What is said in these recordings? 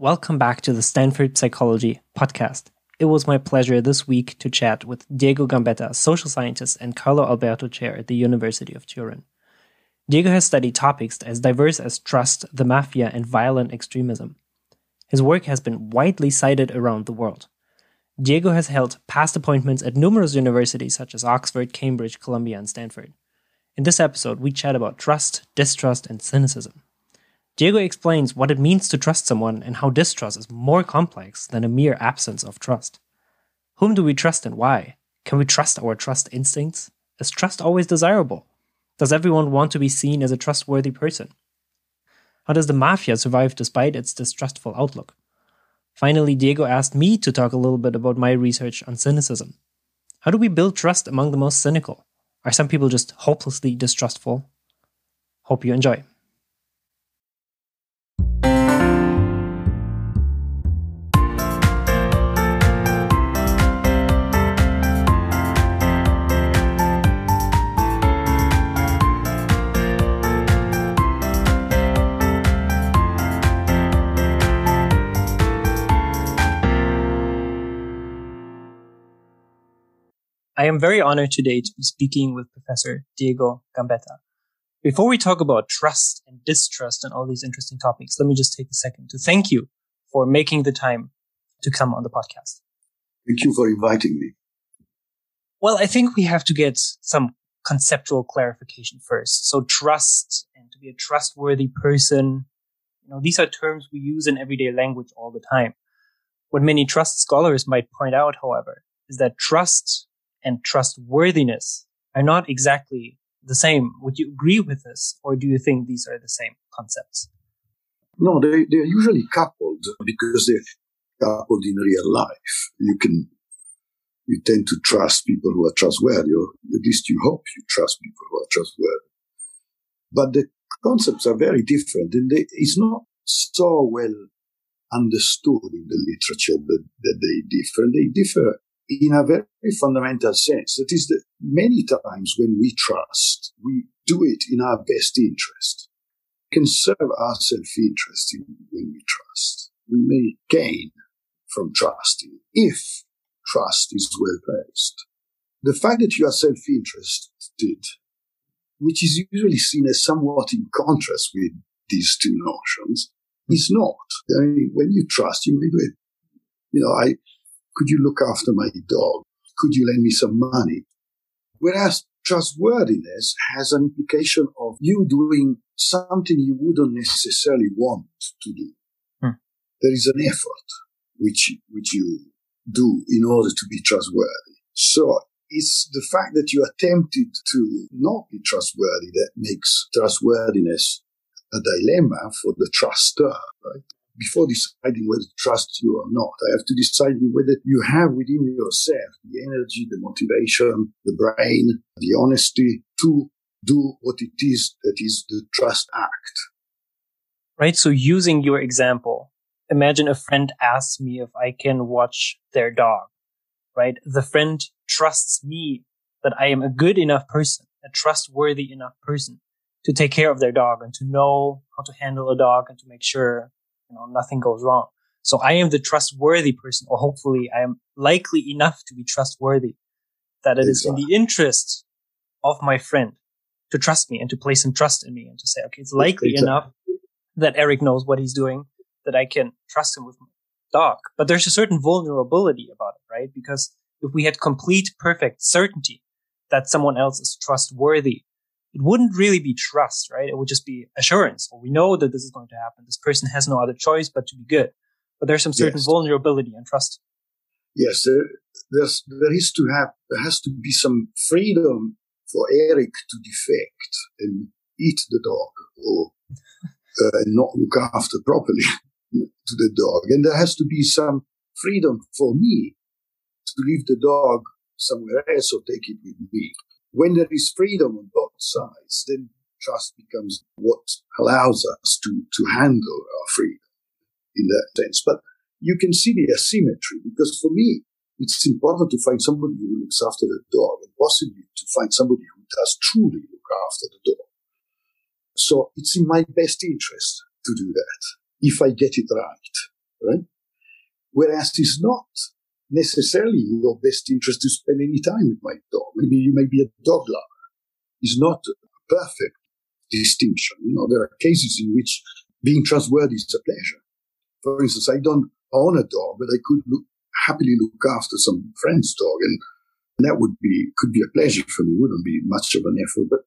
Welcome back to the Stanford Psychology Podcast. It was my pleasure this week to chat with Diego Gambetta, social scientist and Carlo Alberto Chair at the University of Turin. Diego has studied topics as diverse as trust, the mafia, and violent extremism. His work has been widely cited around the world. Diego has held past appointments at numerous universities such as Oxford, Cambridge, Columbia, and Stanford. In this episode, we chat about trust, distrust, and cynicism. Diego explains what it means to trust someone and how distrust is more complex than a mere absence of trust. Whom do we trust and why? Can we trust our trust instincts? Is trust always desirable? Does everyone want to be seen as a trustworthy person? How does the mafia survive despite its distrustful outlook? Finally, Diego asked me to talk a little bit about my research on cynicism. How do we build trust among the most cynical? Are some people just hopelessly distrustful? Hope you enjoy. I am very honored today to be speaking with Professor Diego Gambetta. Before we talk about trust and distrust and all these interesting topics, let me just take a second to thank you for making the time to come on the podcast. Thank you for inviting me. Well, I think we have to get some conceptual clarification first. So trust and to be a trustworthy person, you know, these are terms we use in everyday language all the time. What many trust scholars might point out, however, is that trust and trustworthiness are not exactly the same. Would you agree with this, or do you think these are the same concepts? No, they, they're usually coupled because they're coupled in real life. You can, you tend to trust people who are trustworthy, or at least you hope you trust people who are trustworthy. But the concepts are very different, and they, it's not so well understood in the literature that, that they differ. They differ in a very fundamental sense. That is that many times when we trust, we do it in our best interest. We can serve our self-interest In when we trust. We may gain from trusting if trust is well placed. The fact that you are self-interested, which is usually seen as somewhat in contrast with these two notions, is not. I mean, when you trust, you may do it. You know, I, could you look after my dog? Could you lend me some money? Whereas trustworthiness has an implication of you doing something you wouldn't necessarily want to do. Hmm. There is an effort which, which you do in order to be trustworthy. So it's the fact that you are tempted to not be trustworthy that makes trustworthiness a dilemma for the truster, right? Before deciding whether to trust you or not, I have to decide whether you have within yourself the energy, the motivation, the brain, the honesty to do what it is that is the trust act. Right. So using your example, imagine a friend asks me if I can watch their dog, right? The friend trusts me that I am a good enough person, a trustworthy enough person to take care of their dog and to know how to handle a dog and to make sure you know, nothing goes wrong. So I am the trustworthy person, or hopefully I am likely enough to be trustworthy that it exactly. is in the interest of my friend to trust me and to place some trust in me and to say, okay, it's likely exactly. enough that Eric knows what he's doing, that I can trust him with my dog. But there's a certain vulnerability about it, right? Because if we had complete perfect certainty that someone else is trustworthy, it wouldn't really be trust, right? It would just be assurance. Well, we know that this is going to happen. This person has no other choice but to be good. But there's some certain yes. vulnerability and trust. Yes, there, there's, there is to have, there has to be some freedom for Eric to defect and eat the dog or uh, not look after properly to the dog. And there has to be some freedom for me to leave the dog somewhere else or take it with me. When there is freedom on both sides, then trust becomes what allows us to, to handle our freedom in that sense. But you can see the asymmetry because for me, it's important to find somebody who looks after the dog and possibly to find somebody who does truly look after the dog. So it's in my best interest to do that if I get it right. right? Whereas it's not necessarily in your best interest to spend any time with my dog. Maybe you may be a dog lover. It's not a perfect distinction. You know, there are cases in which being trustworthy is a pleasure. For instance, I don't own a dog, but I could look, happily look after some friend's dog and that would be, could be a pleasure for me. It wouldn't be much of an effort. But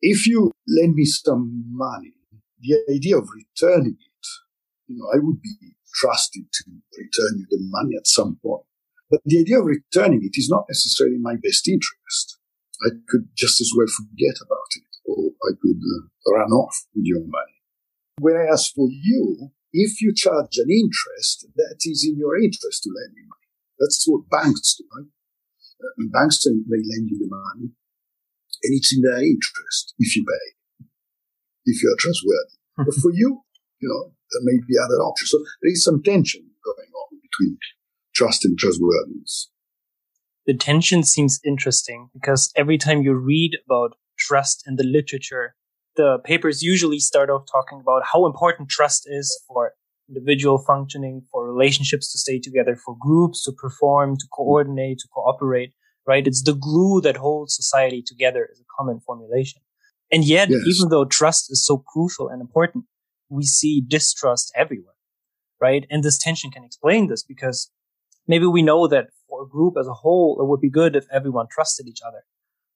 if you lend me some money, the idea of returning it, you know, I would be trusted to return you the money at some point. But the idea of returning it is not necessarily my best interest. I could just as well forget about it, or I could uh, run off with your money. Whereas for you, if you charge an interest, that is in your interest to lend me money. That's what banks do, right? Uh, banks may lend you the money, and it's in their interest if you pay, if you are trustworthy. but for you, you know, there may be other options. So there is some tension going on between trust and trustworthiness. The tension seems interesting because every time you read about trust in the literature, the papers usually start off talking about how important trust is for individual functioning, for relationships to stay together, for groups to perform, to coordinate, to cooperate, right? It's the glue that holds society together is a common formulation. And yet, yes. even though trust is so crucial and important, we see distrust everywhere, right? And this tension can explain this because maybe we know that for a group as a whole, it would be good if everyone trusted each other.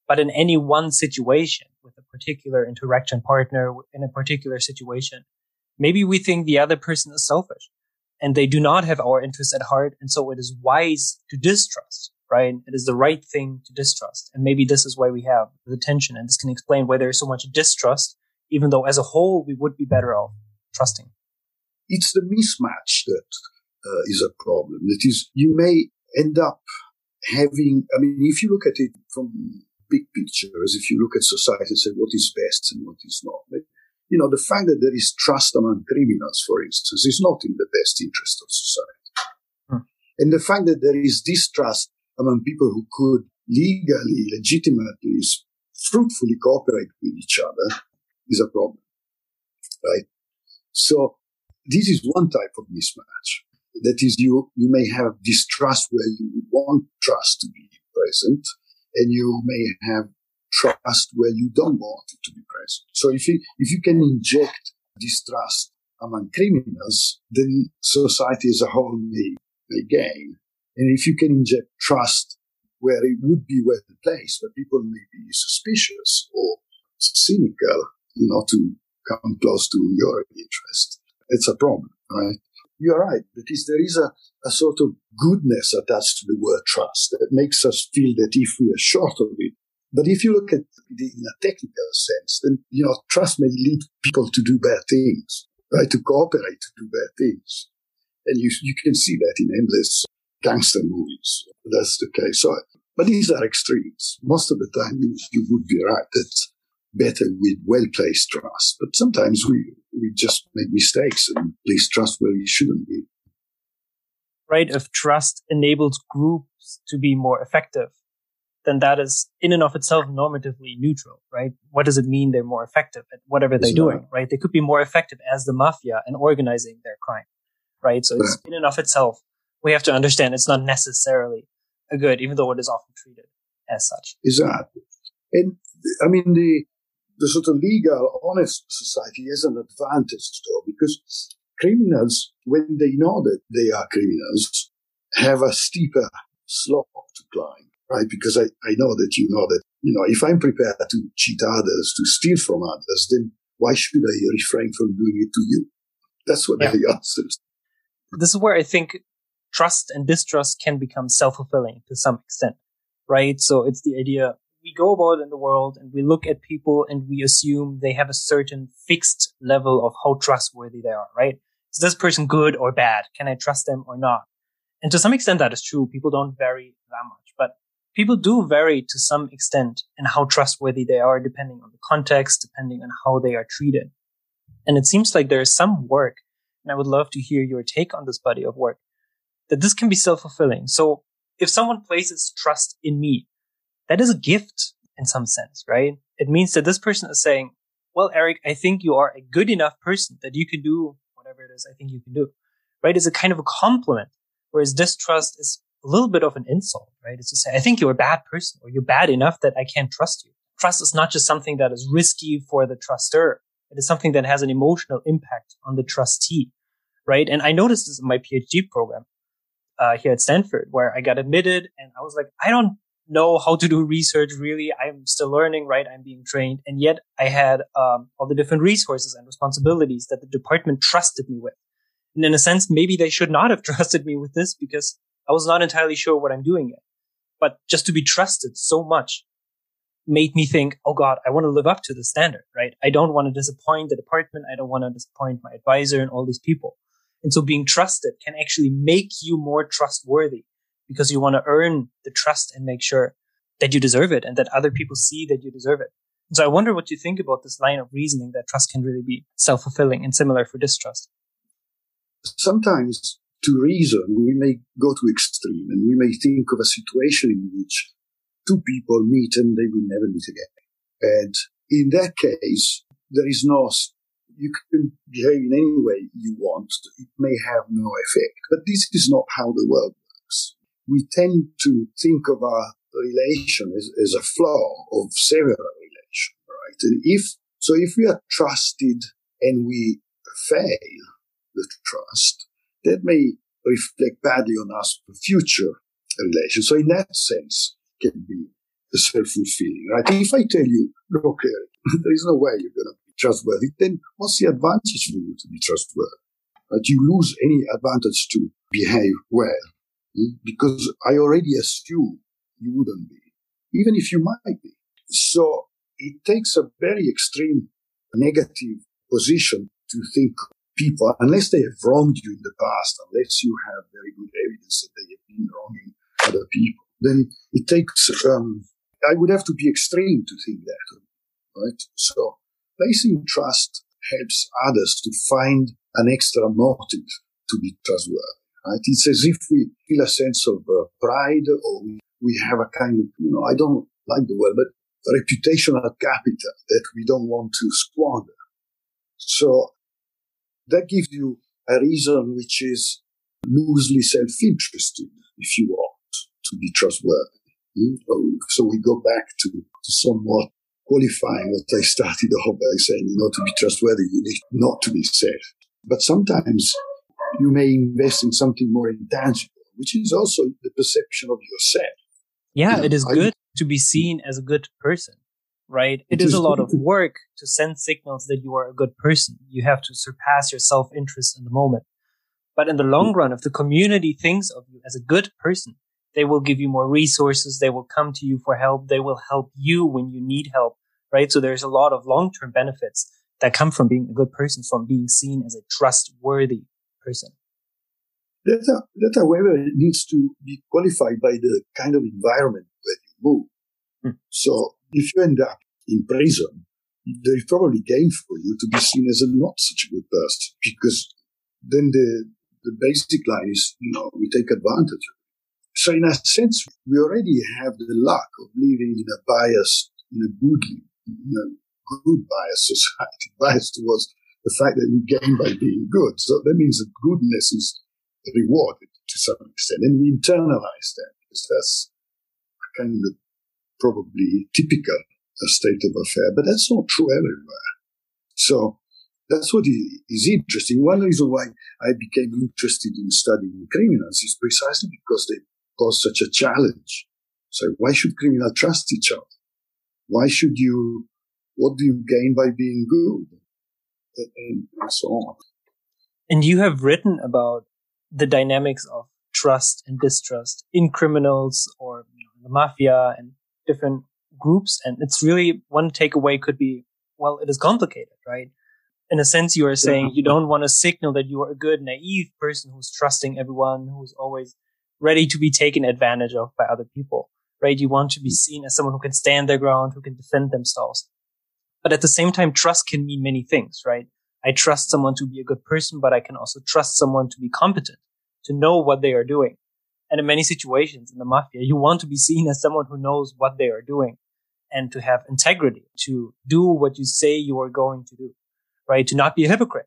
But in any one situation with a particular interaction partner in a particular situation, maybe we think the other person is selfish and they do not have our interests at heart. And so it is wise to distrust, right? It is the right thing to distrust. And maybe this is why we have the tension and this can explain why there is so much distrust, even though as a whole, we would be better off trusting. It's the mismatch that uh, is a problem. That is, you may end up having, I mean, if you look at it from big picture, as if you look at society and say what is best and what is not. You know, the fact that there is trust among criminals, for instance, is not in the best interest of society. Hmm. And the fact that there is distrust among people who could legally, legitimately, fruitfully cooperate with each other is a problem, right? So this is one type of mismatch. That is, you, you may have distrust where you want trust to be present, and you may have trust where you don't want it to be present. So if you, if you can inject distrust among criminals, then society as a whole may, may gain. And if you can inject trust where it would be well placed, but people may be suspicious or cynical, you know, to come close to your interest, it's a problem, right? You're right. That is, there is a, a sort of goodness attached to the word trust that makes us feel that if we are short of it, but if you look at it in a technical sense, then, you know, trust may lead people to do bad things, right? To cooperate to do bad things. And you, you can see that in endless gangster movies. That's the case. So, but these are extremes. Most of the time, you, you would be right. It's better with well-placed trust. But sometimes we, we just make mistakes and place trust where we shouldn't be. Right. If trust enables groups to be more effective, then that is in and of itself normatively neutral, right? What does it mean they're more effective at whatever they're doing, right? They could be more effective as the mafia and organizing their crime, right? So it's in and of itself, we have to understand it's not necessarily a good, even though it is often treated as such. Exactly. And I mean, the, the sort of legal, honest society has an advantage though, because criminals, when they know that they are criminals, have a steeper slope to climb, right? Because I, I know that you know that, you know, if I'm prepared to cheat others, to steal from others, then why should I refrain from doing it to you? That's what yeah. I answer. This is where I think trust and distrust can become self-fulfilling to some extent, right? So it's the idea we go about in the world and we look at people and we assume they have a certain fixed level of how trustworthy they are, right? Is this person good or bad? Can I trust them or not? And to some extent, that is true. People don't vary that much, but people do vary to some extent in how trustworthy they are, depending on the context, depending on how they are treated. And it seems like there is some work, and I would love to hear your take on this body of work, that this can be self-fulfilling. So if someone places trust in me, that is a gift in some sense, right? It means that this person is saying, well, Eric, I think you are a good enough person that you can do whatever it is I think you can do right, is a kind of a compliment, whereas distrust is a little bit of an insult, right? It's to say, I think you're a bad person or you're bad enough that I can't trust you. Trust is not just something that is risky for the truster. It is something that has an emotional impact on the trustee, right? And I noticed this in my PhD program uh, here at Stanford, where I got admitted, and I was like, I don't know how to do research really. I'm still learning, right? I'm being trained, and yet I had um, all the different resources and responsibilities that the department trusted me with. And in a sense, maybe they should not have trusted me with this because I was not entirely sure what I'm doing yet. But just to be trusted so much made me think, oh God, I want to live up to the standard, right? I don't want to disappoint the department. I don't want to disappoint my advisor and all these people. And so being trusted can actually make you more trustworthy because you want to earn the trust and make sure that you deserve it and that other people see that you deserve it. So I wonder what you think about this line of reasoning that trust can really be self-fulfilling and similar for distrust. Sometimes to reason, we may go to extreme and we may think of a situation in which two people meet and they will never meet again. And in that case, there is no, you can behave in any way you want. It may have no effect, but this is not how the world. We tend to think of our relation as, as a flow of several relations, right? And if, so if we are trusted and we fail the trust, that may reflect badly on us for future relations. So in that sense, can be a self-fulfilling, right? If I tell you, look, uh, there is no way you're going to be trustworthy, then what's the advantage for you to be trustworthy? Right? You lose any advantage to behave well? Because I already assume you wouldn't be, even if you might be. So it takes a very extreme negative position to think people, unless they have wronged you in the past, unless you have very good evidence that they have been wronging other people, then it takes, um, I would have to be extreme to think that, right? So placing trust helps others to find an extra motive to be trustworthy, right? It's as if we feel a sense of uh, pride or we, have a kind of, you know, I don't like the word, but reputational capital that we don't want to squander. So that gives you a reason which is loosely self-interested, if you want, to be trustworthy. Mm-hmm. So we go back to, to somewhat qualifying what I started off by saying, you know, to be trustworthy, you need not to be safe. But sometimes you may invest in something more intangible, which is also the perception of yourself. Yeah, you know, it is good to be seen as a good person right? it, it is, is, a lot of work to send signals that you are a good person. You have to surpass your self interest in the moment. But in the long run, if the community thinks of you as a good person, they will give you more resources. They will come to you for help. They will help you when you need help, right? So there's a lot of long term benefits that come from being a good person, from being seen as a trustworthy person. That, that however, needs to be qualified by the kind of environment where you move. Hmm. So if you end up in prison, there's probably gain for you to be seen as a not such a good person because then the, the basic line is, you know, we take advantage of it. So in a sense, we already have the luck of living in a biased, in a good, in a good biased society, biased towards the fact that we gain by being good. So that means that goodness is rewarded to some extent, and we internalize that because that's kind of probably typical uh, state of affair, but that's not true everywhere. So that's what is interesting. One reason why I became interested in studying criminals is precisely because they pose such a challenge. So why should criminals trust each other? Why should you, what do you gain by being good? And, so on. And you have written about the dynamics of trust and distrust in criminals or you know, the mafia and different groups. And it's really one takeaway could be, well, it is complicated, right? In a sense, you are saying you don't want to signal that you are a good, naive person who's trusting everyone, who's always ready to be taken advantage of by other people, right? You want to be mm. seen as someone who can stand their ground, who can defend themselves. But at the same time, trust can mean many things, right? I trust someone to be a good person, but I can also trust someone to be competent, to know what they are doing. And in many situations in the mafia, you want to be seen as someone who knows what they are doing and to have integrity, to do what you say you are going to do, right? To not be a hypocrite,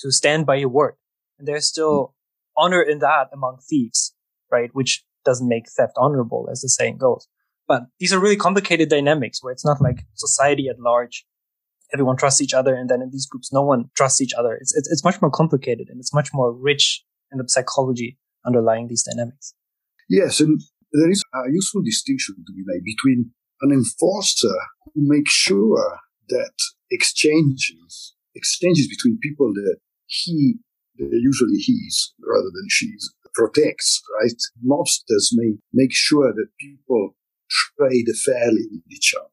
to stand by your word. And there's still honor in that among thieves, right? Which doesn't make theft honorable, as the saying goes. But these are really complicated dynamics where it's not like society at large. Everyone trusts each other. And then in these groups, no one trusts each other. It's, it's, it's much more complicated and it's much more rich in the psychology underlying these dynamics. Yes. And there is a useful distinction to be made between an enforcer who makes sure that exchanges, exchanges between people that he, usually he's rather than she's, protects, right? Mobsters may make sure that people trade fairly with each other.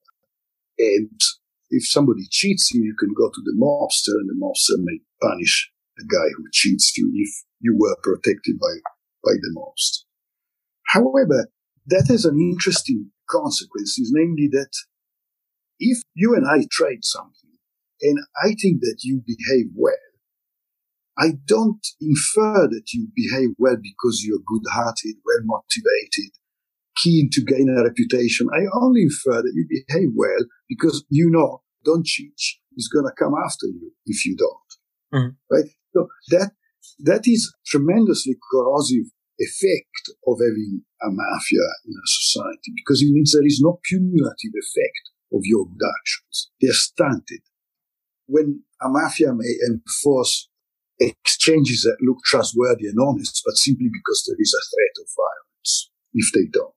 And if somebody cheats you, you can go to the mobster and the mobster may punish the guy who cheats you if you were protected by, by the mobster. However, that has an interesting consequence, is namely that if you and I trade something and I think that you behave well, I don't infer that you behave well because you're good hearted, well motivated, keen to gain a reputation. I only infer that you behave well because you know Doncic is going to come after you if you don't. Mm-hmm. Right? So that, that is tremendously corrosive effect of having a mafia in a society because it means there is no cumulative effect of your good actions. They're stunted. When a mafia may enforce exchanges that look trustworthy and honest, but simply because there is a threat of violence if they don't.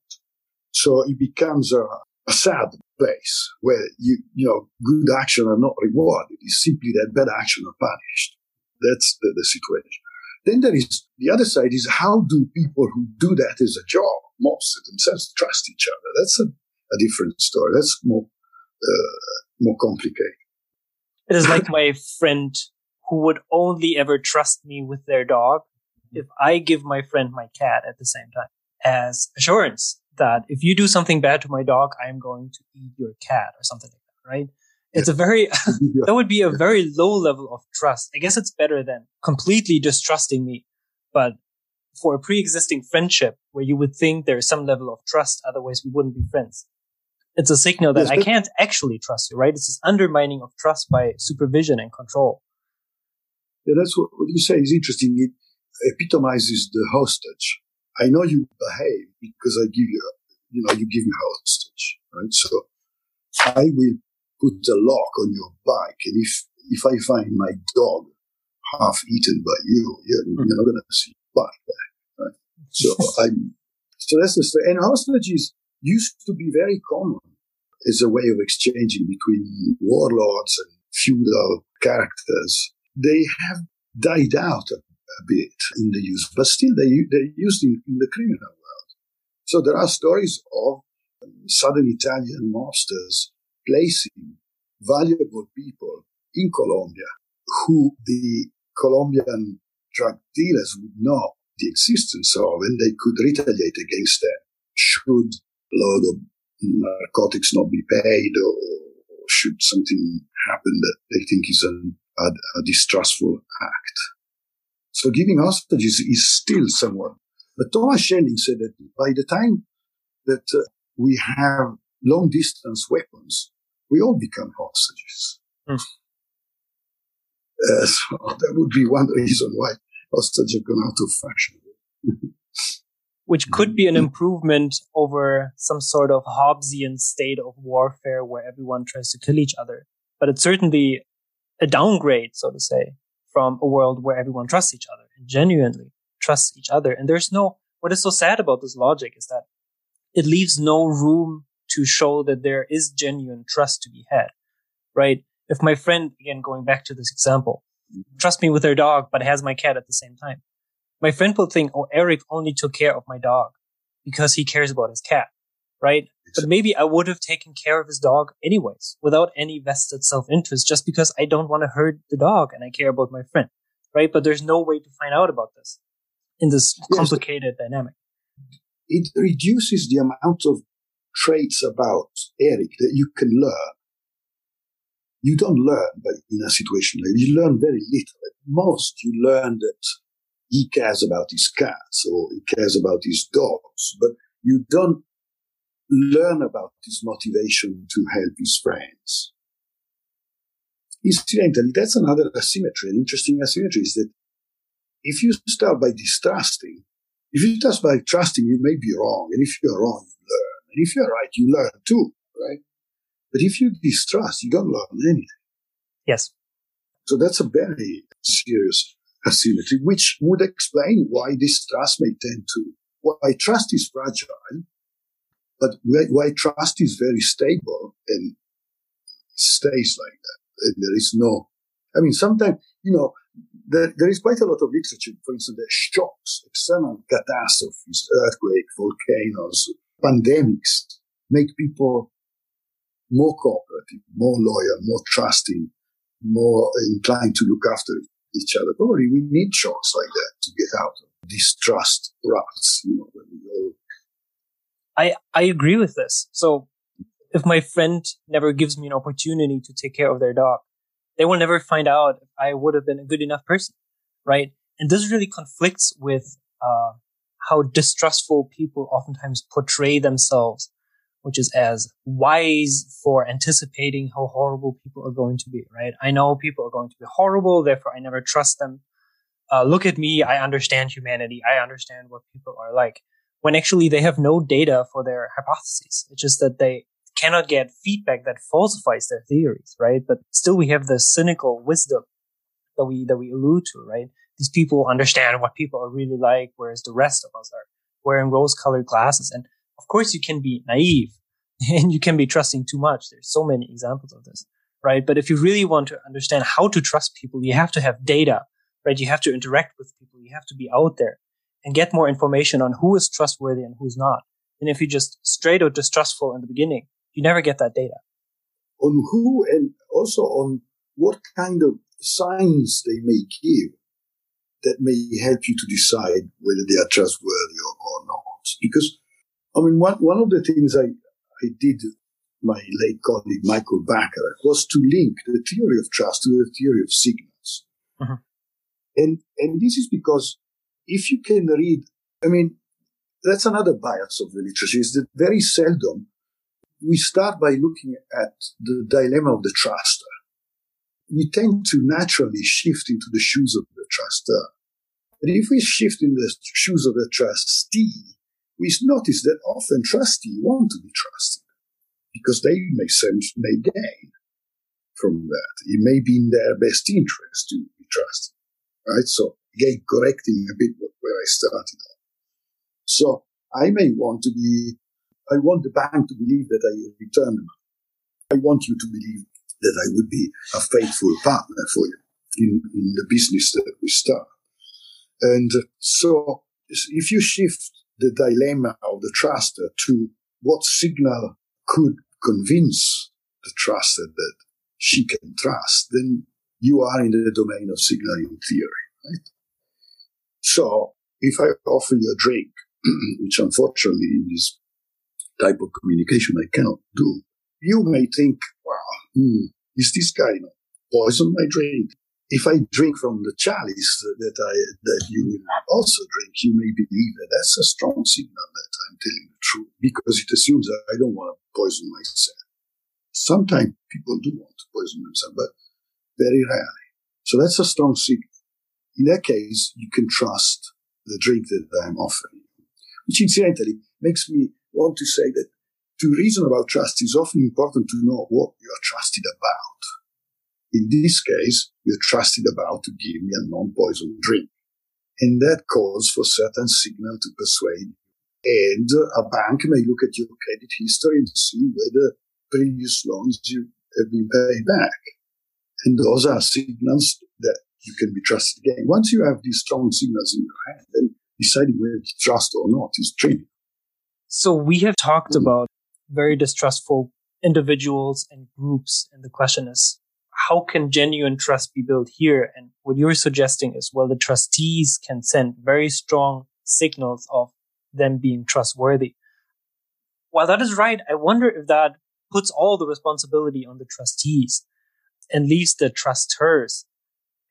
So it becomes a, a sad place where you, you know, good action are not rewarded. It's simply that bad action are punished. That's the, the situation. Then there is the other side is how do people who do that as a job, most of themselves, trust each other? That's a, a different story. That's more uh, more complicated. It is like my friend who would only ever trust me with their dog if I give my friend my cat at the same time as assurance that if you do something bad to my dog, I am going to eat your cat or something like that, right? It's a very, that would be a very low level of trust. I guess it's better than completely distrusting me. But for a pre-existing friendship where you would think there is some level of trust, otherwise we wouldn't be friends. It's a signal that yes, I can't actually trust you, right? It's this undermining of trust by supervision and control. Yeah, that's what, what you say is interesting. It epitomizes the hostage. I know you behave because I give you, you know, you give me hostage, right? So I will put the lock on your bike. And if, if I find my dog half eaten by you, you're, mm. you're not going to see bike back, right? So I'm, so that's the story. And hostages used to be very common as a way of exchanging between warlords and feudal characters. They have died out a, a bit in the use, but still they, they're used in, in the criminal world. So there are stories of um, southern Italian mobsters placing valuable people in Colombia who the Colombian drug dealers would know the existence of and they could retaliate against them should a load of narcotics not be paid or, should something happen that they think is an, a, a distrustful act. So giving hostages is still someone. But Thomas Schelling said that by the time that uh, we have long distance weapons, we all become hostages. Mm. Uh, so that would be one reason why hostages have gone out of fashion. Which could be an improvement over some sort of Hobbesian state of warfare where everyone tries to kill each other. But it's certainly a downgrade, so to say, from a world where everyone trusts each other and genuinely trusts each other. And there's no, what is so sad about this logic is that it leaves no room to show that there is genuine trust to be had, right? If my friend, again, going back to this example, mm-hmm. trust me with their dog, but has my cat at the same time, my friend will think, oh, Eric only took care of my dog because he cares about his cat, right? But maybe I would have taken care of his dog anyways without any vested self-interest just because I don't want to hurt the dog and I care about my friend, right? But there's no way to find out about this in this complicated yes, dynamic. It reduces the amount of traits about Eric that you can learn. You don't learn in a situation like you learn very little. At most, you learn that he cares about his cats or he cares about his dogs, but you don't learn about his motivation to help his friends. Incidentally, that's another asymmetry. An interesting asymmetry is that if you start by distrusting, if you start by trusting, you may be wrong. And if you're wrong, you learn. And if you're right, you learn too, right? But if you distrust, you don't learn anything. Yes. So that's a very serious asymmetry, which would explain why distrust may tend to, why trust is fragile, but why trust is very stable and stays like that. And there is no, I mean, sometimes, you know, there, there is quite a lot of literature, for instance, shocks, external catastrophes, earthquake, volcanoes, pandemics make people more cooperative, more loyal, more trusting, more inclined to look after each other. Probably we need shocks like that to get out of distrust ruts, you know, all... I, I agree with this. So if my friend never gives me an opportunity to take care of their dog, they will never find out if I would have been a good enough person, right? And this really conflicts with uh, how distrustful people oftentimes portray themselves, which is as wise for anticipating how horrible people are going to be, right? I know people are going to be horrible, therefore I never trust them. Uh, look at me, I understand humanity, I understand what people are like. When actually they have no data for their hypotheses. It's just that they cannot get feedback that falsifies their theories, right? But still we have the cynical wisdom that we, that we allude to, right? These people understand what people are really like, whereas the rest of us are wearing rose colored glasses. And of course you can be naive and you can be trusting too much. There's so many examples of this, right? But if you really want to understand how to trust people, you have to have data, right? You have to interact with people. You have to be out there and get more information on who is trustworthy and who's not. And if you're just straight or distrustful in the beginning, you never get that data. On who and also on what kind of signs they may give that may help you to decide whether they are trustworthy or, or not. Because, I mean, one, one of the things I, I did, my late colleague Michael Bacharach, was to link the theory of trust to the theory of signals. Uh-huh. And, and this is because if you can read, I mean, that's another bias of the literature is that very seldom we start by looking at the dilemma of the truster. We tend to naturally shift into the shoes of the truster. But if we shift in the shoes of the trustee, we notice that often trustees want to be trusted because they may sense, may gain from that. It may be in their best interest to be trusted, right? So again, correcting a bit where I started. So I may want to be I want the bank to believe that I return the money. I want you to believe that I would be a faithful partner for you in, in the business that we start. And uh, so if you shift the dilemma of the truster to what signal could convince the truster that she can trust, then you are in the domain of signaling theory, right? So if I offer you a drink, which unfortunately in this type of communication I cannot do. You may think, wow, hmm, is this guy you know, poison my drink? If I drink from the chalice that I that you also drink, you may believe that that's a strong signal that I'm telling the truth because it assumes that I don't want to poison myself. Sometimes people do want to poison themselves, but very rarely. So that's a strong signal. In that case, you can trust the drink that I'm offering, which incidentally makes me want to say that to reason about trust is often important to know what you are trusted about. In this case, you're trusted about to give me a non-poison drink. And that calls for certain signal to persuade. And a bank may look at your credit history and see whether previous loans you have been paid back. And those are signals that you can be trusted again. Once you have these strong signals in your hand, then deciding whether to trust or not is trivial. So we have talked mm-hmm. about very distrustful individuals and groups. And the question is, how can genuine trust be built here? And what you're suggesting is, well, the trustees can send very strong signals of them being trustworthy. While that is right, I wonder if that puts all the responsibility on the trustees and leaves the trusters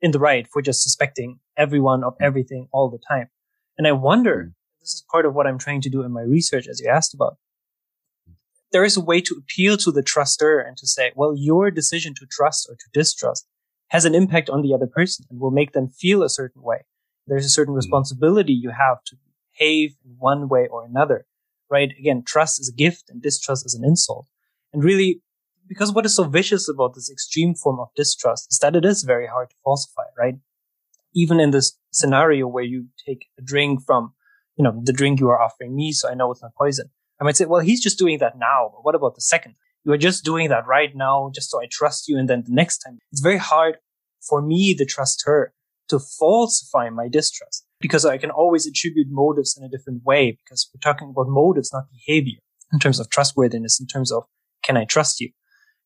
in the right for just suspecting everyone of everything all the time. And I wonder mm this is part of what I'm trying to do in my research, as you asked about. There is a way to appeal to the truster and to say, well, your decision to trust or to distrust has an impact on the other person and will make them feel a certain way. There's a certain mm-hmm. responsibility you have to behave in one way or another, right? Again, trust is a gift and distrust is an insult. And really, because what is so vicious about this extreme form of distrust is that it is very hard to falsify, right? Even in this scenario where you take a drink from, you know, the drink you are offering me, so I know it's not poison. I might say, well, he's just doing that now, but what about the second? You are just doing that right now, just so I trust you. And then the next time, it's very hard for me, to trust her to falsify my distrust because I can always attribute motives in a different way because we're talking about motives, not behavior in terms of trustworthiness, in terms of can I trust you?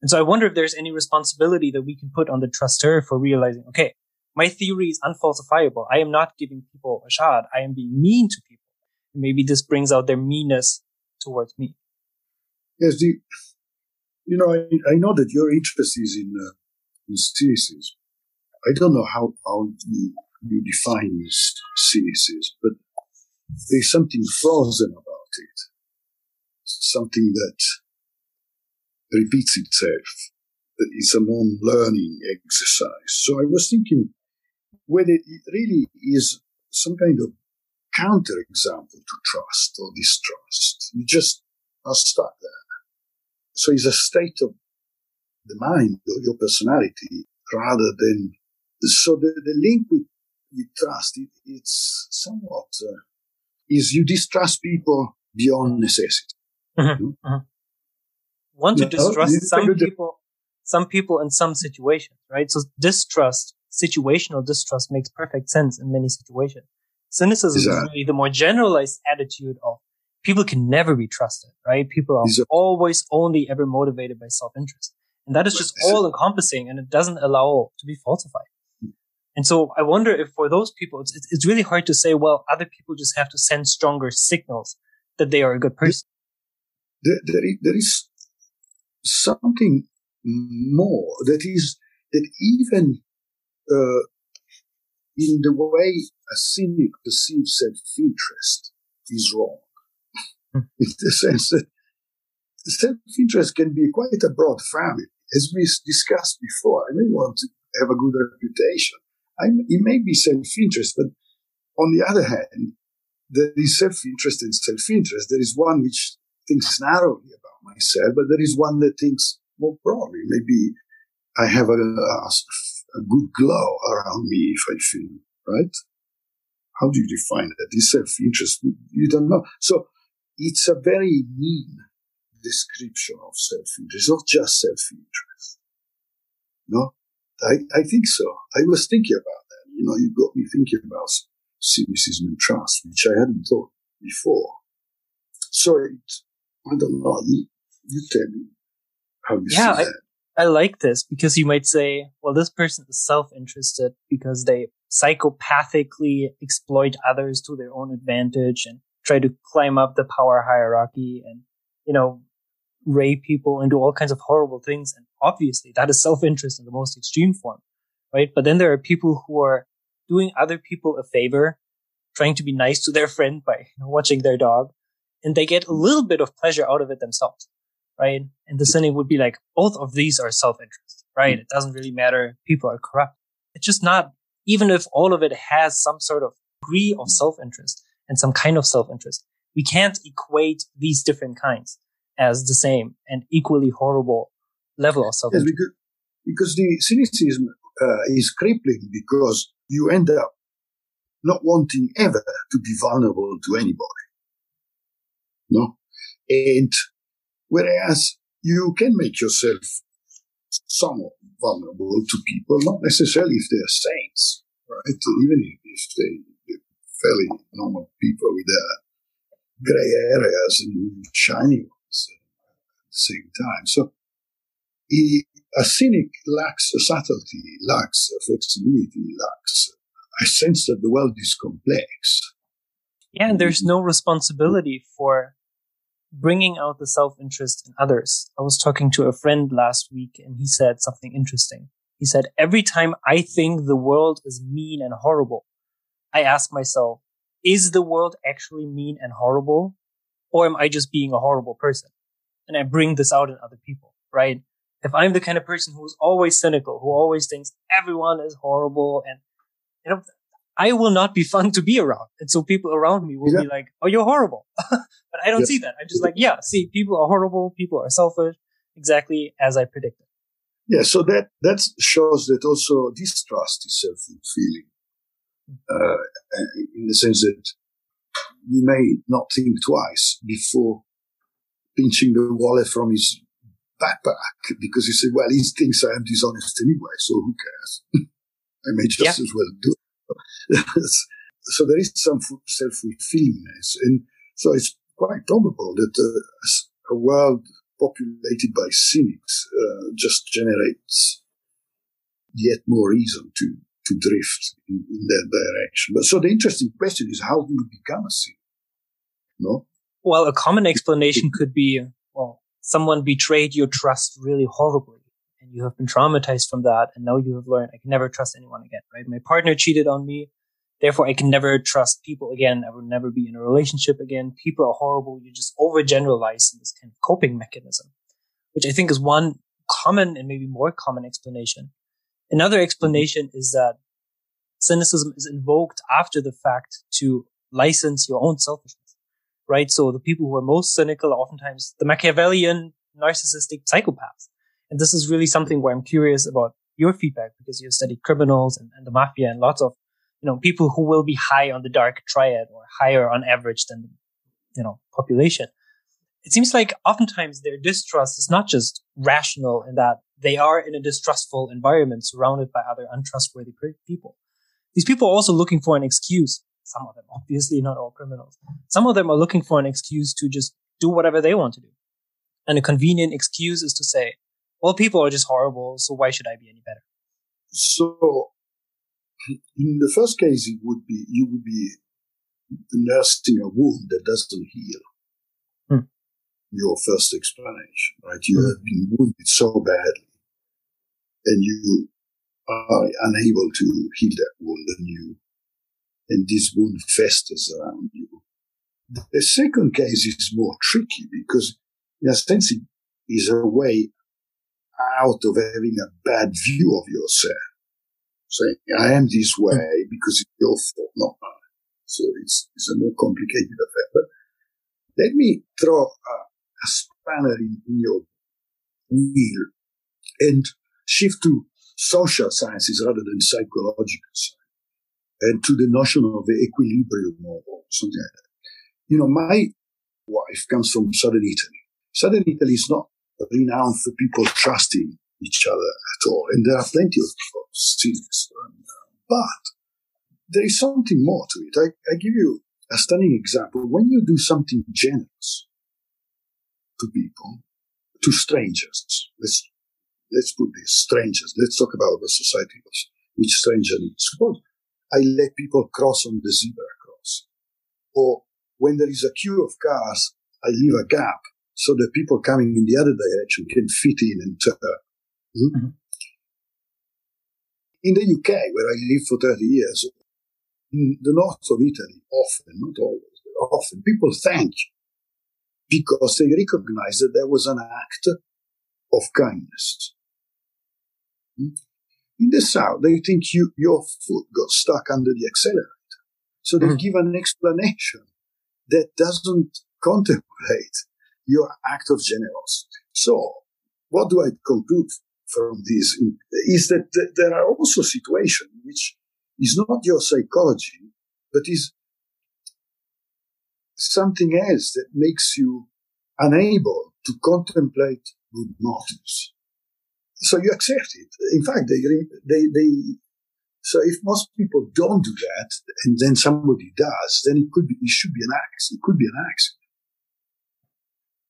And so I wonder if there's any responsibility that we can put on the trustor for realizing, okay, my theory is unfalsifiable. I am not giving people a shot. I am being mean to people. Maybe this brings out their meanness towards me. Yes, the, you know, I, I know that your interest is in, uh, in cynicism. I don't know how, how you, you define cynicism, but there's something frozen about it. Something that repeats itself. It's a non-learning exercise. So I was thinking whether it really is some kind of counterexample to trust or distrust. You just are stuck there. So it's a state of the mind or your personality rather than, so the, the link with, with trust, it, it's somewhat, uh, is you distrust people beyond necessity. Mm-hmm. You know? mm-hmm want to distrust some people, some people in some situations, right? So distrust, situational distrust makes perfect sense in many situations. Cynicism exactly. is really the more generalized attitude of people can never be trusted, right? People are exactly. always only ever motivated by self-interest. And that is just all encompassing and it doesn't allow to be falsified. And so I wonder if for those people, it's, it's really hard to say, well, other people just have to send stronger signals that they are a good person. There, there, there is something more that is that even uh, in the way a cynic perceives self-interest is wrong. Hmm. in the sense that self-interest can be quite a broad family. As we discussed before, I may want to have a good reputation. I'm, it may be self-interest, but on the other hand, there is self-interest and self-interest. There is one which thinks narrowly about myself, but there is one that thinks more broadly. Maybe I have a, a, a good glow around me if I feel right. How do you define that? Is self-interest? You don't know. So it's a very mean description of self-interest, It's not just self-interest. No, I, I think so. I was thinking about that. You know, you got me thinking about cynicism and trust, which I hadn't thought before. So it, I don't know. You, tell me how you yeah, see that. I, I like this because you might say, well, this person is self-interested because they psychopathically exploit others to their own advantage and try to climb up the power hierarchy and, you know, rape people and do all kinds of horrible things. And obviously that is self-interest in the most extreme form, right? But then there are people who are doing other people a favor, trying to be nice to their friend by you know, watching their dog and they get a little bit of pleasure out of it themselves, right? And the cynic would be like, both of these are self-interest, right? Mm-hmm. It doesn't really matter. People are corrupt. It's just not, even if all of it has some sort of degree of self-interest and some kind of self-interest, we can't equate these different kinds as the same and equally horrible level of self-interest. Yes, because, because the cynicism uh, is crippling because you end up not wanting ever to be vulnerable to anybody. No? And whereas you can make yourself somewhat vulnerable to people, not necessarily if they're saints, right? Even if they, are fairly normal people with uh, gray areas and shiny ones at the same time. So he, a cynic lacks a subtlety, lacks a flexibility, lacks a sense that the world is complex. Yeah, and there's no responsibility for bringing out the self-interest in others. I was talking to a friend last week and he said something interesting. He said, every time I think the world is mean and horrible, I ask myself, is the world actually mean and horrible? Or am I just being a horrible person? And I bring this out in other people, right? If I'm the kind of person who's always cynical, who always thinks everyone is horrible and, you know, I will not be fun to be around. And so people around me will yeah. be like, oh, you're horrible. but I don't yeah. see that. I'm just like, yeah, see, people are horrible. People are selfish. Exactly as I predicted. Yeah. So that, that shows that also distrust is self-fulfilling. Uh, in the sense that you may not think twice before pinching the wallet from his backpack because he said, well, he thinks I am dishonest anyway, so who cares? I may just yeah. as well do it. so there is some self-fulfillingness. And so it's quite probable that uh, a world populated by cynics uh, just generates yet more reason to, to drift in, in, that direction. But so the interesting question is how do you become a cynic? No? Well, a common explanation could be, well, someone betrayed your trust really horribly and you have been traumatized from that. And now you have learned I can never trust anyone again, right? My partner cheated on me. Therefore, I can never trust people again. I will never be in a relationship again. People are horrible. You just overgeneralize in this kind of coping mechanism, which I think is one common and maybe more common explanation. Another explanation is that cynicism is invoked after the fact to license your own selfishness right? So the people who are most cynical are oftentimes the Machiavellian, narcissistic psychopaths. And this is really something where I'm curious about your feedback because you studied criminals and, and the mafia and lots of, you know, people who will be high on the dark triad or higher on average than the, you know, population. It seems like oftentimes their distrust is not just rational in that they are in a distrustful environment surrounded by other untrustworthy people. These people are also looking for an excuse some of them, obviously not all criminals. Some of them are looking for an excuse to just do whatever they want to do. And a convenient excuse is to say, well, people are just horrible, so why should I be any better? So, in the first case, it would be, you would be nursing a wound that doesn't heal. Hmm. Your first explanation, right? You hmm. have been wounded so badly and you are unable to heal that wound and you and this wound festers around you. The second case is more tricky because in a sense it is a way out of having a bad view of yourself. Saying, I am this way because it's your fault, not mine. So it's, it's a more complicated affair. But let me throw a, a spanner in, in your wheel and shift to social sciences rather than psychological science and to the notion of the equilibrium or something like that. You know, my wife comes from southern Italy. Southern Italy is not renowned for people trusting each other at all. And there are plenty of, cynics. Um, but there is something more to it. I, I give you a stunning example. When you do something generous to people, to strangers, let's, let's put this, strangers, let's talk about the society which stranger needs. Suppose I let people cross on the zebra cross. Or when there is a queue of cars, I leave a gap so that people coming in the other direction can fit in and turn. Hmm? Mm-hmm. In the UK, where I lived for 30 years, in the north of Italy, often, not always, but often, people thank you because they recognize that there was an act of kindness. Hmm? In the South, they think you, your foot got stuck under the accelerator. So they mm-hmm. give an explanation that doesn't contemplate your act of generosity. So what do I conclude from this is that there are also situations which is not your psychology, but is something else that makes you unable to contemplate good motives. So you accept it. In fact, they, they, they, so if most people don't do that and then somebody does, then it could be, it should be an accident. It could be an accident.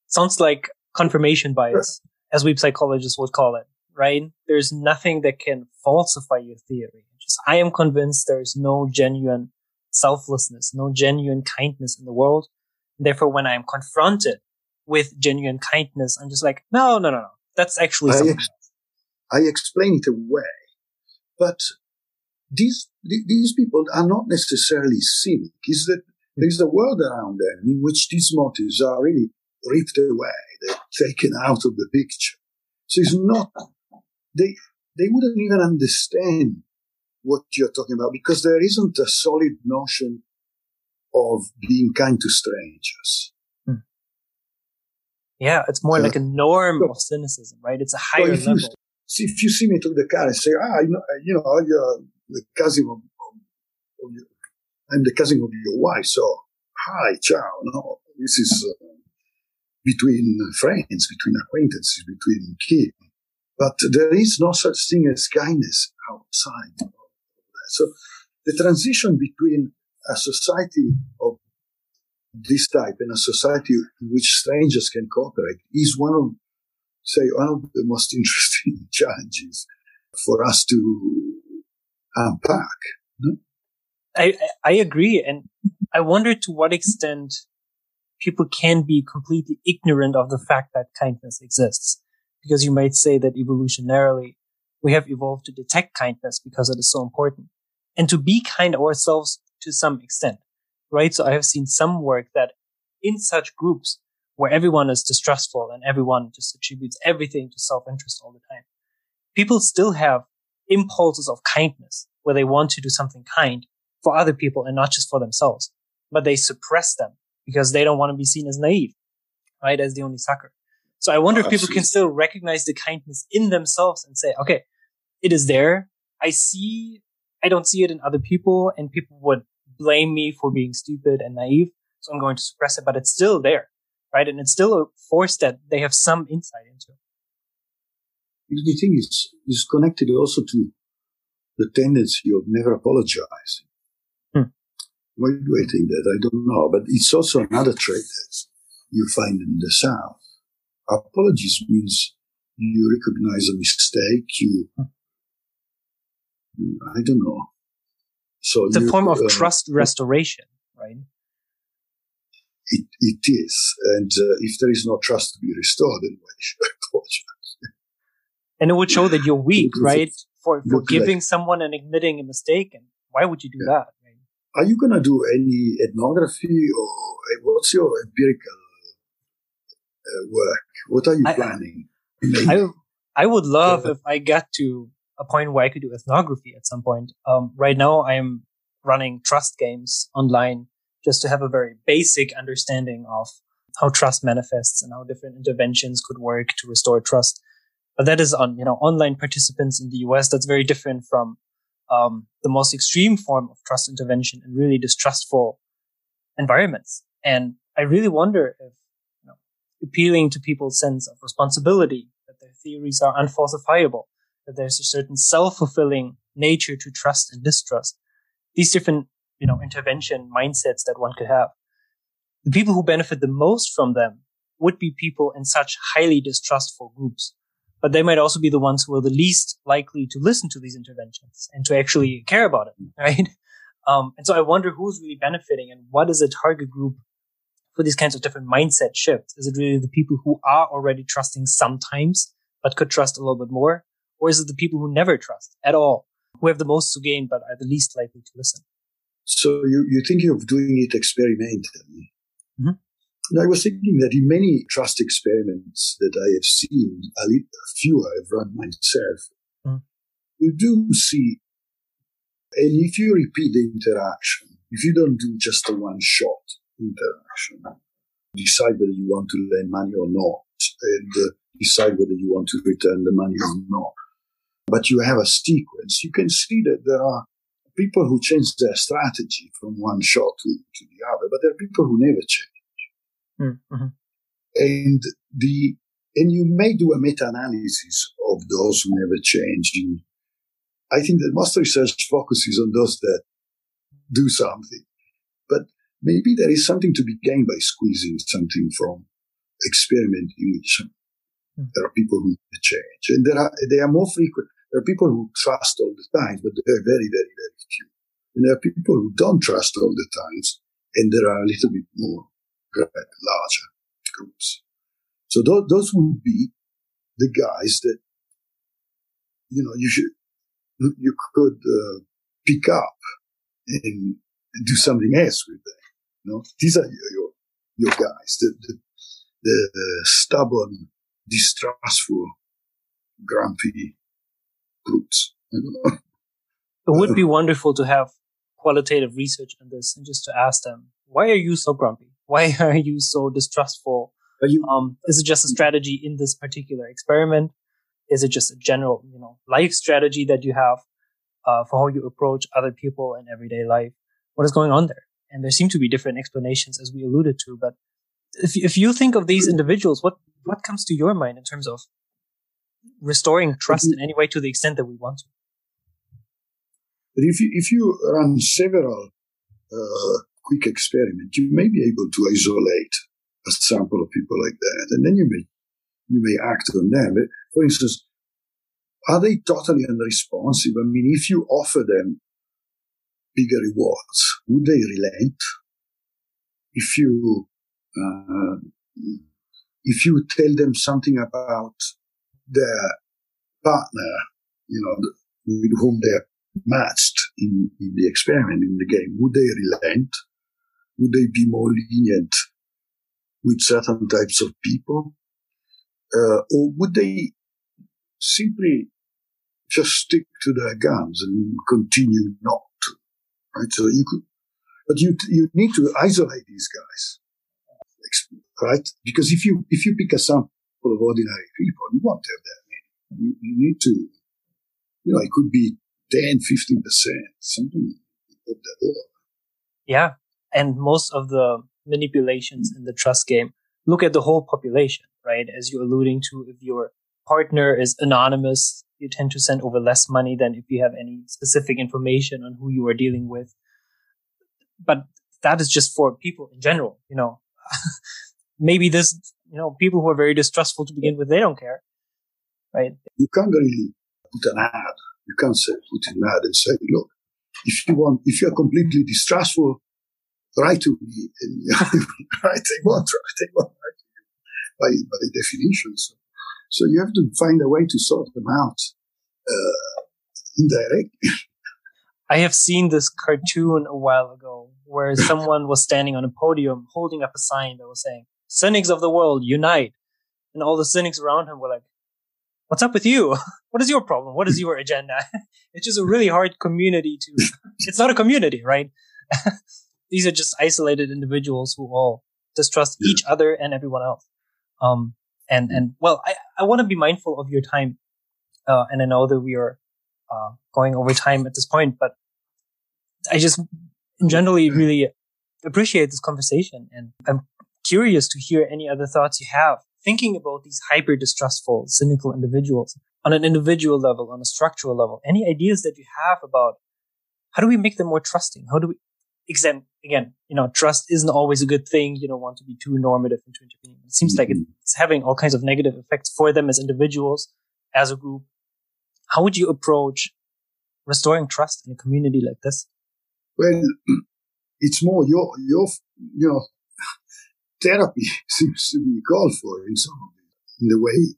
Sounds like confirmation bias, as we psychologists would call it, right? There's nothing that can falsify your theory. Just, I am convinced there is no genuine selflessness, no genuine kindness in the world. Therefore, when I am confronted with genuine kindness, I'm just like, no, no, no, no. That's actually something. I explain it away. But these, these people are not necessarily cynic. Is that there's a world around them in which these motives are really ripped away. They're taken out of the picture. So it's not, they, they wouldn't even understand what you're talking about because there isn't a solid notion of being kind to strangers. Hmm. Yeah, it's more uh, like a norm so, of cynicism, right? It's a higher so level. You, if you see me through the car and say, ah, you know, you know, you're the cousin of, of, of your, I'm the cousin of your wife, so hi, ciao, no, this is uh, between friends, between acquaintances, between kids. But there is no such thing as kindness outside. So the transition between a society of this type and a society in which strangers can cooperate is one of, say, one of the most interesting challenges for us to unpack. No? I, I agree. And I wonder to what extent people can be completely ignorant of the fact that kindness exists. Because you might say that evolutionarily we have evolved to detect kindness because it is so important and to be kind ourselves to some extent, right? So I have seen some work that in such groups where everyone is distrustful and everyone just attributes everything to self-interest all the time, people still have impulses of kindness where they want to do something kind for other people and not just for themselves, but they suppress them because they don't want to be seen as naive, right? As the only sucker. So I wonder oh, if people can still recognize the kindness in themselves and say, okay, it is there. I see, I don't see it in other people and people would blame me for being stupid and naive. So I'm going to suppress it, but it's still there, right? And it's still a force that they have some insight into. The thing is, is connected also to the tendency of never apologizing. Why do I think that? I don't know. But it's also another trait that you find in the South. Apologies means you recognize a mistake, you. I don't know. So it's a form of uh, trust restoration, right? It, it is. And uh, if there is no trust to be restored, then why should I apologize? And it would show that you're weak, right? For, for giving like, someone and admitting a mistake. And why would you do yeah. that? Are you going to do any ethnography or uh, what's your empirical uh, work? What are you I, planning? I, I would love if I get to a point where I could do ethnography at some point. Um, right now I'm running trust games online just to have a very basic understanding of how trust manifests and how different interventions could work to restore trust. But that is on, you know, online participants in the US. That's very different from, um, the most extreme form of trust intervention in really distrustful environments. And I really wonder if, you know, appealing to people's sense of responsibility, that their theories are unfalsifiable, that there's a certain self-fulfilling nature to trust and distrust. These different, you know, intervention mindsets that one could have. The people who benefit the most from them would be people in such highly distrustful groups. But they might also be the ones who are the least likely to listen to these interventions and to actually care about it, right? Um, and so I wonder who's really benefiting and what is a target group for these kinds of different mindset shifts? Is it really the people who are already trusting sometimes, but could trust a little bit more? Or is it the people who never trust at all, who have the most to gain but are the least likely to listen? So you, you're thinking of doing it experimentally. Mm-hmm. I was thinking that in many trust experiments that I have seen, a, few I have run myself, mm-hmm. you do see, and if you repeat the interaction, if you don't do just a one shot interaction, decide whether you want to lend money or not, and uh, decide whether you want to return the money or not but you have a sequence, you can see that there are people who change their strategy from one shot to, to the other, but there are people who never change. Mm-hmm. And the and you may do a meta-analysis of those who never change. I think that most research focuses on those that do something, but maybe there is something to be gained by squeezing something from experimenting with which mm. there are people who change, and there are they are more frequent. There are people who trust all the time, but there are very, very, very few. And there are people who don't trust all the times, and there are a little bit more larger groups. So those, those would be the guys that, you know, you should, you could uh, pick up and, and, do something else with them. You know, these are your, your, your guys, the, the, the stubborn, distrustful, grumpy groups. it would be wonderful to have qualitative research on this and just to ask them, why are you so grumpy? Why are you so distrustful? You, um, is it just a strategy in this particular experiment? Is it just a general, you know, life strategy that you have uh, for how you approach other people in everyday life? What is going on there? And there seem to be different explanations, as we alluded to. But if if you think of these individuals, what what comes to your mind in terms of restoring trust in any way to the extent that we want to? But if you if you run several uh, quick experiment, you may be able to isolate a sample of people like that, and then you may you may act on them. For instance, are they totally unresponsive? I mean, if you offer them bigger rewards, would they relent? If you uh, if you tell them something about their partner, you know, with whom they're matched in, in the experiment, in the game, would they relent? Would they be more lenient with certain types of people? Uh, or would they simply just stick to their guns and continue not to? Right? So you could, but you, you need to isolate these guys, right? Because if you, if you pick a sample of ordinary people, you won't have that many. You, you need to, you know, it could be 10, 15%, something of that order. Yeah. And most of the manipulations in the trust game look at the whole population, right? As you're alluding to, if your partner is anonymous, you tend to send over less money than if you have any specific information on who you are dealing with. But that is just for people in general, you know. Maybe this, you know, people who are very distrustful to begin with, they don't care, right? You can't really put an ad you can't say, put an ad and say, look, if you want, if you're completely distrustful, write to. And, right? They won't, they won't to you by, by definition. So, so you have to find a way to sort them out uh, indirectly. I have seen this cartoon a while ago where someone was standing on a podium holding up a sign that was saying, Cynics of the world, unite. And all the cynics around him were like, what's up with you? What is your problem? What is your agenda? it's just a really hard community to, it's not a community, right? These are just isolated individuals who all distrust each other and everyone else. Um, and, and well, I, I want to be mindful of your time. Uh, and I know that we are, uh, going over time at this point, but I just generally really appreciate this conversation and I'm curious to hear any other thoughts you have thinking about these hyper distrustful, cynical individuals on an individual level, on a structural level, any ideas that you have about how do we make them more trusting? How do we exam again, you know, trust isn't always a good thing. You don't want to be too normative into intervening. It seems mm-hmm. like it's having all kinds of negative effects for them as individuals, as a group. How would you approach restoring trust in a community like this? Well, it's more your, your, you know, therapy seems to be called for in some of it. In the way,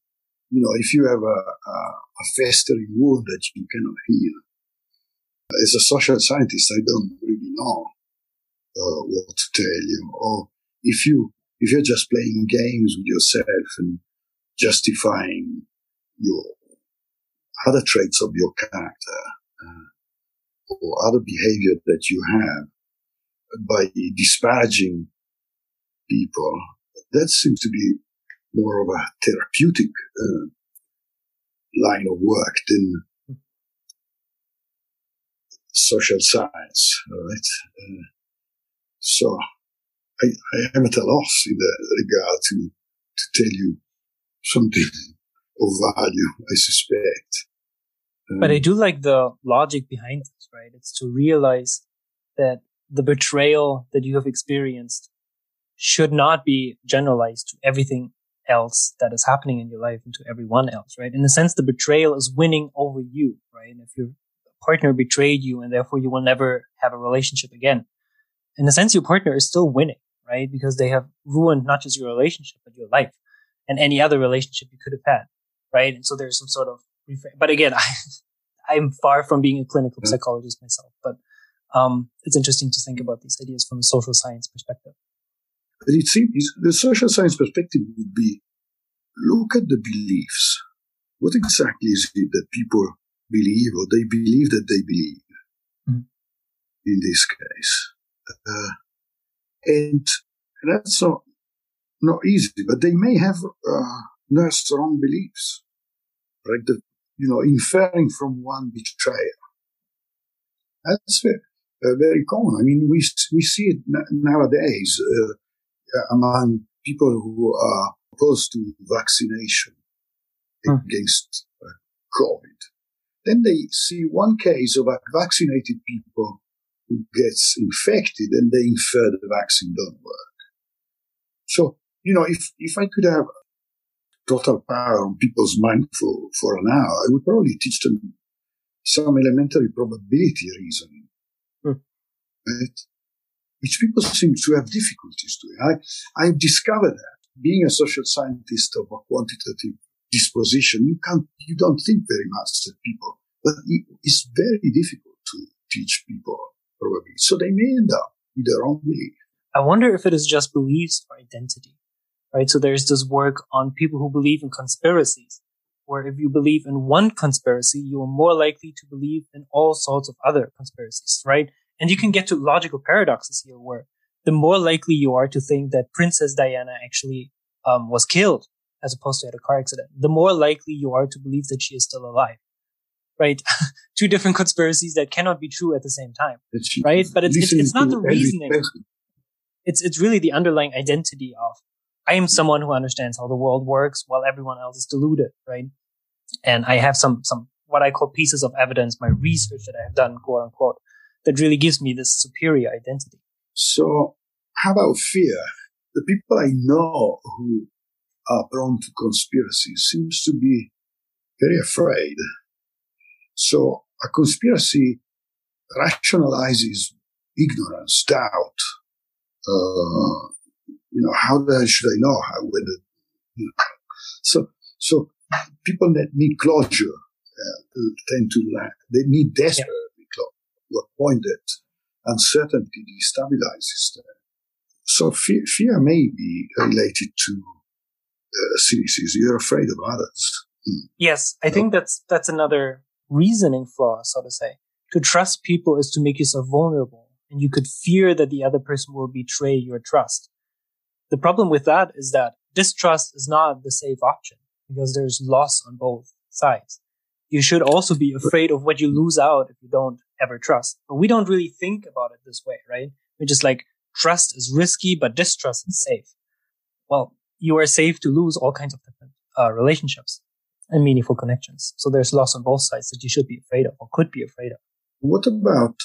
you know, if you have a, a, a festering wound that you cannot heal, as a social scientist, I don't really know uh, what to tell you. Or if you if you're just playing games with yourself and justifying your other traits of your character uh, or other behavior that you have by disparaging people. That seems to be more of a therapeutic uh, line of work than social science, right? Uh, so I, I am at a loss in that regard to, to tell you something of value, I suspect. Um, but I um, do like the logic behind this, right? It's to realize that the betrayal that you have experienced should not be generalized to everything else that is happening in your life and to everyone else, right? In a sense, the betrayal is winning over you, right? And if your partner betrayed you and therefore you will never have a relationship again, in a sense, your partner is still winning, right? Because they have ruined not just your relationship, but your life and any other relationship you could have had, right? And so there's some sort of, but again, I, I'm far from being a clinical psychologist myself, but um, it's interesting to think about these ideas from a social science perspective. But it seems the social science perspective would be look at the beliefs. What exactly is it that people believe or they believe that they believe? mm. in this case. Uh, and that's not, not easy, but they may have uh, nursed wrong beliefs, right? The, you know, inferring from one betrayer. That's very, uh, very common. I mean, we, we see it nowadays uh, among people who are opposed to vaccination hmm. against uh, COVID. Then they see one case of a vaccinated people gets infected and they infer the vaccine don't work. So, you know, if, if I could have total power on people's mind for, for an hour, I would probably teach them some elementary probability reasoning. Hmm. Right? Which people seem to have difficulties doing. I, I've discovered that being a social scientist of a quantitative disposition, you can't, you don't think very much that people, but it's very difficult to teach people probably. So they may end up with their own belief. I wonder if it is just beliefs or identity, right? So there's this work on people who believe in conspiracies, where if you believe in one conspiracy, you are more likely to believe in all sorts of other conspiracies, right? And you can get to logical paradoxes here where the more likely you are to think that Princess Diana actually um, was killed as opposed to had a car accident, the more likely you are to believe that she is still alive. Right? Two different conspiracies that cannot be true at the same time. it's, Right? But it's, it's, it's not the reasoning. It's, it's really the underlying identity of, I am someone who understands how the world works while everyone else is deluded. Right? And I have some, some, what I call pieces of evidence, my research that I have done, quote unquote, that really gives me this superior identity. So how about fear? The people I know who are prone to conspiracy seems to be very afraid. So a conspiracy rationalizes ignorance, doubt. Uh, you know, how the, should I know how whether? You know. So, so people that need closure uh, tend to lack. They need desperately yeah. closure. To a point that uncertainty destabilizes them. So fear, fear may be related to uh. You're afraid of others. Mm. Yes, I no. think that's that's another reasoning flaw, so to say. To trust people is to make yourself vulnerable, and you could fear that the other person will betray your trust. The problem with that is that distrust is not the safe option because there's loss on both sides. You should also be afraid of what you lose out if you don't ever trust. But we don't really think about it this way, right? We're just like, trust is risky, but distrust is safe. Well, you are safe to lose all kinds of different uh, relationships and meaningful connections. So there's loss on both sides that you should be afraid of or could be afraid of. What about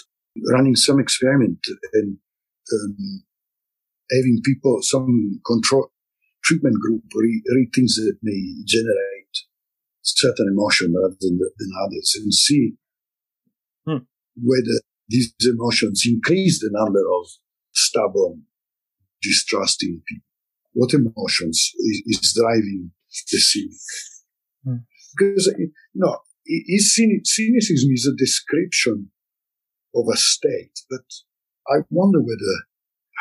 running some experiment and um, having people, some control treatment group read, read things that may generate certain emotion rather than, than others and see hmm. whether these emotions increase the number of stubborn, distrusting people. What emotions is, is driving the cynic? Hmm. Because, you know, cynicism is a description of a state, but I wonder whether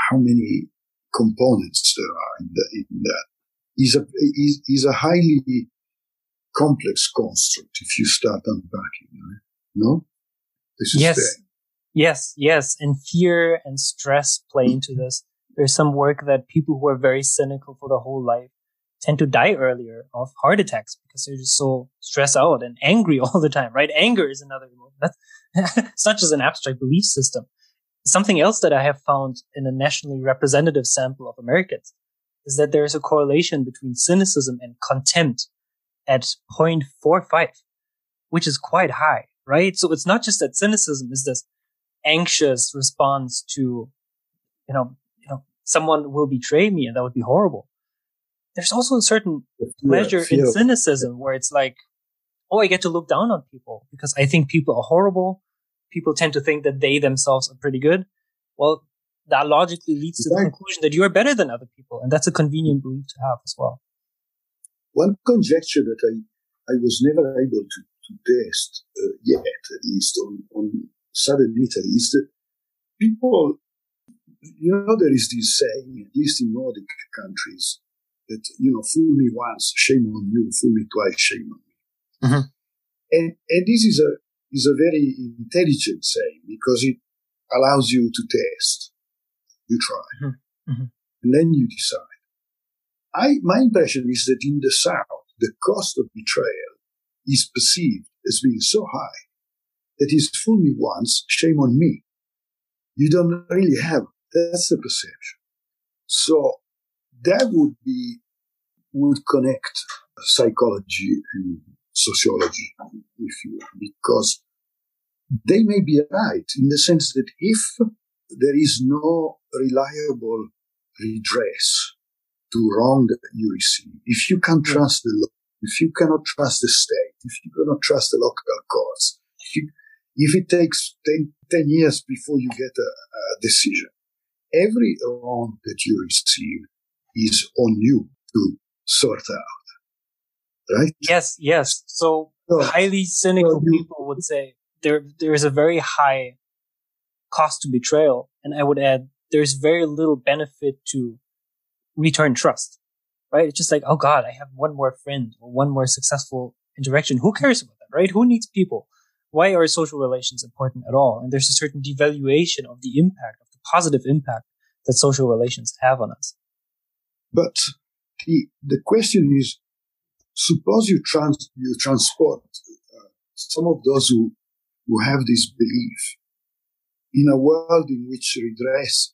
how many components there are in, the, in that. Is a is, is a highly complex construct if you start unpacking. Right? No, this is yes. Fair. Yes, yes. And fear and stress play into this. There's some work that people who are very cynical for their whole life tend to die earlier of heart attacks because they're just so stressed out and angry all the time, right? Anger is another emotion. That's, not just an abstract belief system. Something else that I have found in a nationally representative sample of Americans is that there is a correlation between cynicism and contempt at 0.45, which is quite high, right? So it's not just that cynicism is this anxious response to, you know, you know, someone will betray me and that would be horrible. There's also a certain pleasure in cynicism where it's like, oh, I get to look down on people because I think people are horrible. People tend to think that they themselves are pretty good. Well, that logically leads to the conclusion that you are better than other people. And that's a convenient belief to have as well. One conjecture that I, I was never able to, to test uh, yet, at least on, on southern Italy, is that people, you know, there is this saying, at least in Nordic countries, that, you know, fool me once, shame on you, fool me twice, shame on me. Mm-hmm. And, and this is a, is a very intelligent saying because it allows you to test. You try. Mm-hmm. Mm-hmm. And then you decide. I, my impression is that in the South, the cost of betrayal is perceived as being so high that is fool me once, shame on me. You don't really have, that's the perception. So that would be, would connect psychology and sociology, if you will, because they may be right in the sense that if there is no reliable redress to wrong that you receive, if you can't trust the law, if you cannot trust the state, if you cannot trust the local courts, if, you, if it takes 10, 10, years before you get a, a decision, every wrong that you receive is on you to sort out. Right? Yes, yes. So, so highly cynical so you, people would say there there is a very high cost to betrayal, and I would add there's very little benefit to return trust. Right? It's just like, oh God, I have one more friend or one more successful interaction. Who cares about that, right? Who needs people? Why are social relations important at all? And there's a certain devaluation of the impact, of the positive impact that social relations have on us. But the, the question is, suppose you trans, you transport uh, some of those who, who have this belief in a world in which redress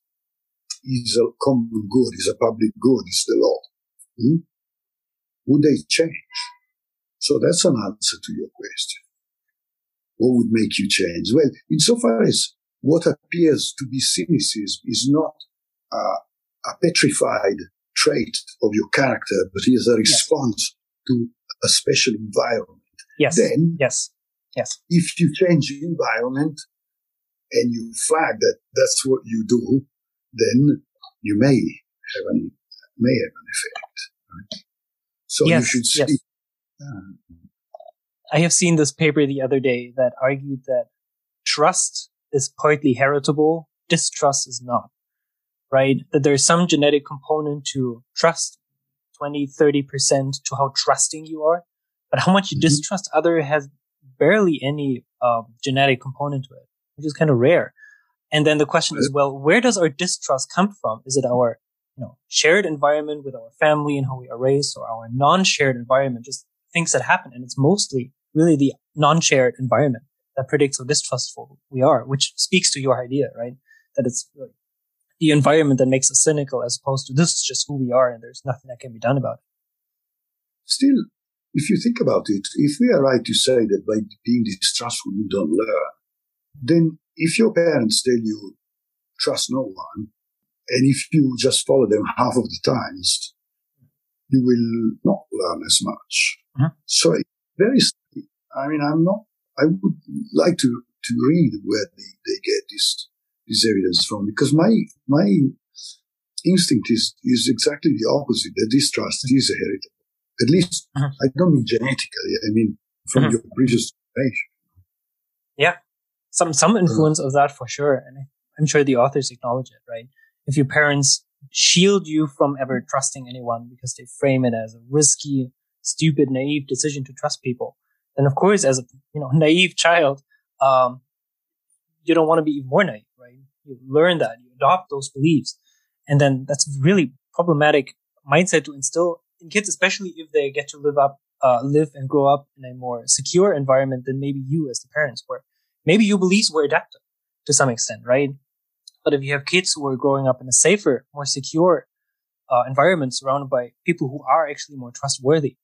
is a common good, is a public good, is the law. Hmm? Would they change? So that's an answer to your question. What would make you change? Well, insofar as what appears to be cynicism is not uh, a petrified trait of your character, but is a response yes. to a special environment. Yes. Then, yes, yes. If you change the environment and you flag that that's what you do, then you may have an may have an effect. Right? So yes, you should see. Yes. Uh, I have seen this paper the other day that argued that trust is partly heritable, distrust is not right? That there's some genetic component to trust, 20, 30% to how trusting you are. But how much you mm-hmm. distrust other has barely any um, genetic component to it, which is kind of rare. And then the question is, well, where does our distrust come from? Is it our, you know, shared environment with our family and how we are raised or our non-shared environment, just things that happen? And it's mostly really the non-shared environment that predicts how distrustful we are, which speaks to your idea, right? That it's the environment that makes us cynical as opposed to this is just who we are and there's nothing that can be done about it. Still, if you think about it, if we are right to say that by being distrustful you don't learn, then if your parents tell you trust no one, and if you just follow them half of the times, you will not learn as much. Mm-hmm. So very, I mean, I'm not, I would like to, to read where they, they get this this evidence from because my my instinct is is exactly the opposite. That distrust is a heritable. At least uh-huh. I don't mean genetically. I mean from uh-huh. your previous generation. Yeah, some some influence uh-huh. of that for sure, and I'm sure the authors acknowledge it. Right? If your parents shield you from ever trusting anyone because they frame it as a risky, stupid, naive decision to trust people, then of course, as a you know naive child, um, you don't want to be even more naive you learn that, you adopt those beliefs. And then that's really problematic mindset to instill in kids, especially if they get to live up, uh, live and grow up in a more secure environment than maybe you as the parents were. Maybe your beliefs were adapted to some extent, right? But if you have kids who are growing up in a safer, more secure uh, environment surrounded by people who are actually more trustworthy,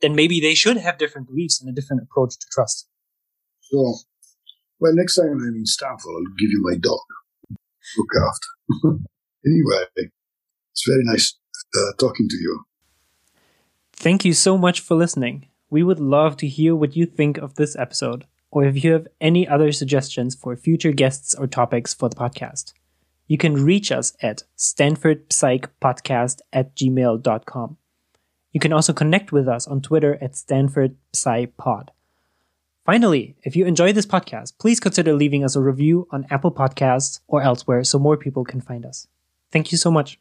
then maybe they should have different beliefs and a different approach to trust. So well, next time I'm in Stanford, I'll give you my dog. Look after. anyway, it's very nice uh, talking to you. Thank you so much for listening. We would love to hear what you think of this episode, or if you have any other suggestions for future guests or topics for the podcast. You can reach us at stanfordpsychpodcast at gmail.com. You can also connect with us on Twitter at stanfordpsypod. Finally, if you enjoy this podcast, please consider leaving us a review on Apple Podcasts or elsewhere so more people can find us. Thank you so much.